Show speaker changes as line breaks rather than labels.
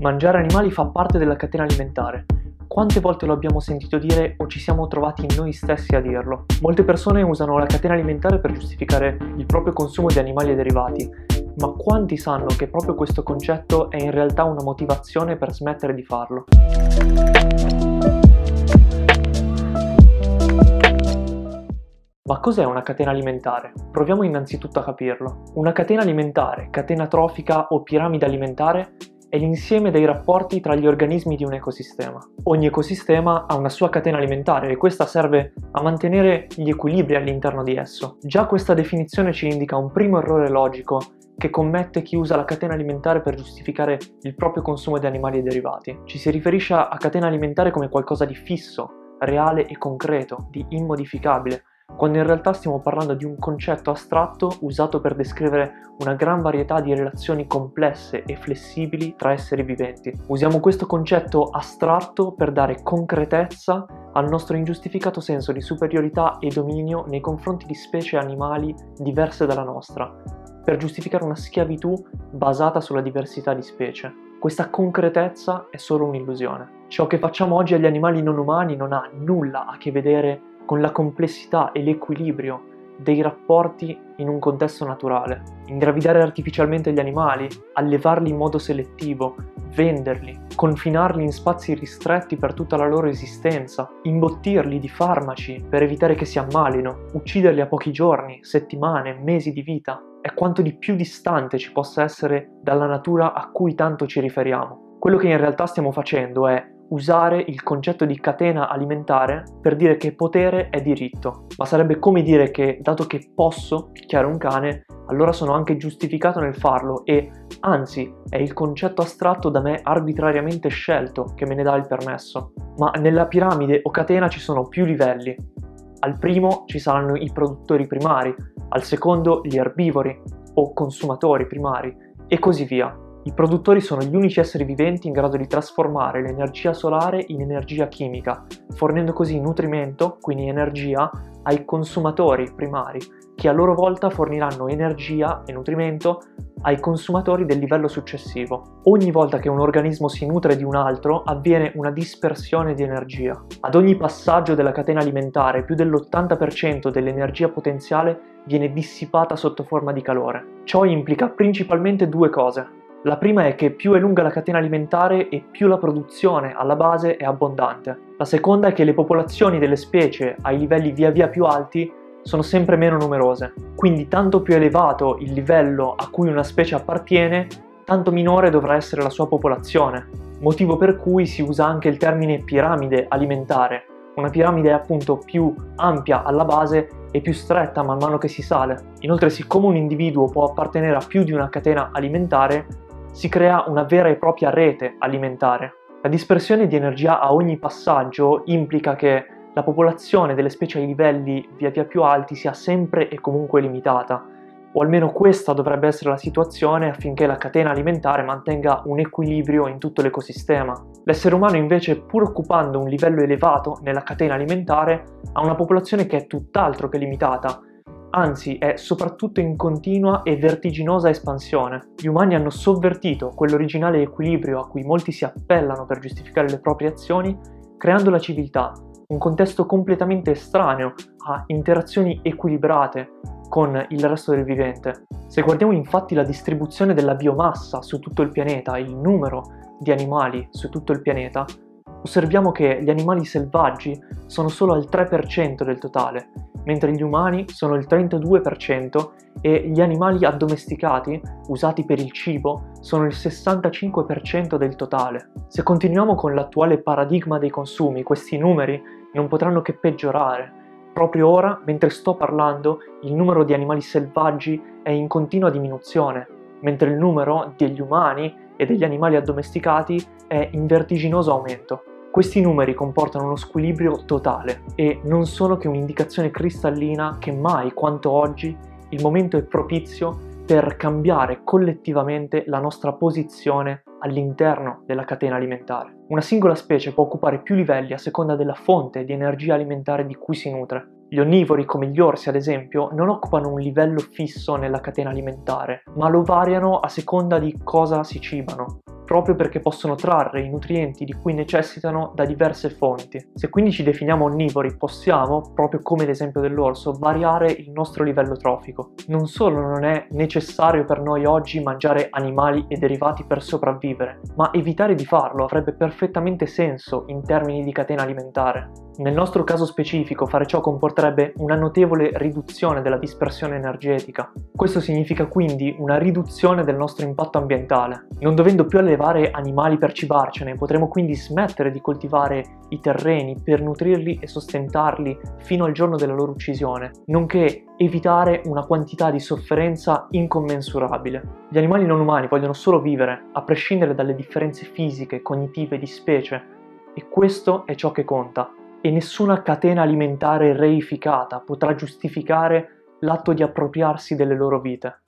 Mangiare animali fa parte della catena alimentare. Quante volte lo abbiamo sentito dire o ci siamo trovati noi stessi a dirlo? Molte persone usano la catena alimentare per giustificare il proprio consumo di animali e derivati, ma quanti sanno che proprio questo concetto è in realtà una motivazione per smettere di farlo? Ma cos'è una catena alimentare? Proviamo innanzitutto a capirlo. Una catena alimentare, catena trofica o piramide alimentare è l'insieme dei rapporti tra gli organismi di un ecosistema. Ogni ecosistema ha una sua catena alimentare e questa serve a mantenere gli equilibri all'interno di esso. Già questa definizione ci indica un primo errore logico che commette chi usa la catena alimentare per giustificare il proprio consumo di animali e derivati. Ci si riferisce a catena alimentare come qualcosa di fisso, reale e concreto, di immodificabile, quando in realtà stiamo parlando di un concetto astratto usato per descrivere una gran varietà di relazioni complesse e flessibili tra esseri viventi. Usiamo questo concetto astratto per dare concretezza al nostro ingiustificato senso di superiorità e dominio nei confronti di specie animali diverse dalla nostra, per giustificare una schiavitù basata sulla diversità di specie. Questa concretezza è solo un'illusione. Ciò che facciamo oggi agli animali non umani non ha nulla a che vedere con la complessità e l'equilibrio dei rapporti in un contesto naturale. Ingravidare artificialmente gli animali, allevarli in modo selettivo, venderli, confinarli in spazi ristretti per tutta la loro esistenza, imbottirli di farmaci per evitare che si ammalino, ucciderli a pochi giorni, settimane, mesi di vita, è quanto di più distante ci possa essere dalla natura a cui tanto ci riferiamo. Quello che in realtà stiamo facendo è usare il concetto di catena alimentare per dire che potere è diritto, ma sarebbe come dire che dato che posso picchiare un cane, allora sono anche giustificato nel farlo e anzi è il concetto astratto da me arbitrariamente scelto che me ne dà il permesso. Ma nella piramide o catena ci sono più livelli. Al primo ci saranno i produttori primari, al secondo gli erbivori o consumatori primari e così via. I produttori sono gli unici esseri viventi in grado di trasformare l'energia solare in energia chimica, fornendo così nutrimento, quindi energia, ai consumatori primari, che a loro volta forniranno energia e nutrimento ai consumatori del livello successivo. Ogni volta che un organismo si nutre di un altro avviene una dispersione di energia. Ad ogni passaggio della catena alimentare più dell'80% dell'energia potenziale viene dissipata sotto forma di calore. Ciò implica principalmente due cose. La prima è che più è lunga la catena alimentare e più la produzione alla base è abbondante. La seconda è che le popolazioni delle specie ai livelli via via più alti sono sempre meno numerose. Quindi tanto più elevato il livello a cui una specie appartiene, tanto minore dovrà essere la sua popolazione. Motivo per cui si usa anche il termine piramide alimentare. Una piramide è appunto più ampia alla base e più stretta man mano che si sale. Inoltre, siccome un individuo può appartenere a più di una catena alimentare, si crea una vera e propria rete alimentare. La dispersione di energia a ogni passaggio implica che la popolazione delle specie ai livelli via via più alti sia sempre e comunque limitata, o almeno questa dovrebbe essere la situazione affinché la catena alimentare mantenga un equilibrio in tutto l'ecosistema. L'essere umano invece, pur occupando un livello elevato nella catena alimentare, ha una popolazione che è tutt'altro che limitata, anzi è soprattutto in continua e vertiginosa espansione. Gli umani hanno sovvertito quell'originale equilibrio a cui molti si appellano per giustificare le proprie azioni, creando la civiltà, un contesto completamente estraneo a interazioni equilibrate con il resto del vivente. Se guardiamo infatti la distribuzione della biomassa su tutto il pianeta, il numero di animali su tutto il pianeta, osserviamo che gli animali selvaggi sono solo al 3% del totale, mentre gli umani sono il 32% e gli animali addomesticati, usati per il cibo, sono il 65% del totale. Se continuiamo con l'attuale paradigma dei consumi, questi numeri non potranno che peggiorare. Proprio ora, mentre sto parlando, il numero di animali selvaggi è in continua diminuzione, mentre il numero degli umani e degli animali addomesticati è in vertiginoso aumento. Questi numeri comportano uno squilibrio totale e non sono che un'indicazione cristallina che mai quanto oggi il momento è propizio per cambiare collettivamente la nostra posizione all'interno della catena alimentare. Una singola specie può occupare più livelli a seconda della fonte di energia alimentare di cui si nutre. Gli onnivori, come gli orsi ad esempio, non occupano un livello fisso nella catena alimentare, ma lo variano a seconda di cosa si cibano proprio perché possono trarre i nutrienti di cui necessitano da diverse fonti. Se quindi ci definiamo onnivori, possiamo, proprio come l'esempio dell'orso, variare il nostro livello trofico. Non solo non è necessario per noi oggi mangiare animali e derivati per sopravvivere, ma evitare di farlo avrebbe perfettamente senso in termini di catena alimentare. Nel nostro caso specifico fare ciò comporterebbe una notevole riduzione della dispersione energetica. Questo significa quindi una riduzione del nostro impatto ambientale. Non dovendo più allevare animali per cibarcene, potremo quindi smettere di coltivare i terreni per nutrirli e sostentarli fino al giorno della loro uccisione, nonché evitare una quantità di sofferenza incommensurabile. Gli animali non umani vogliono solo vivere, a prescindere dalle differenze fisiche, cognitive di specie, e questo è ciò che conta e nessuna catena alimentare reificata potrà giustificare l'atto di appropriarsi delle loro vite.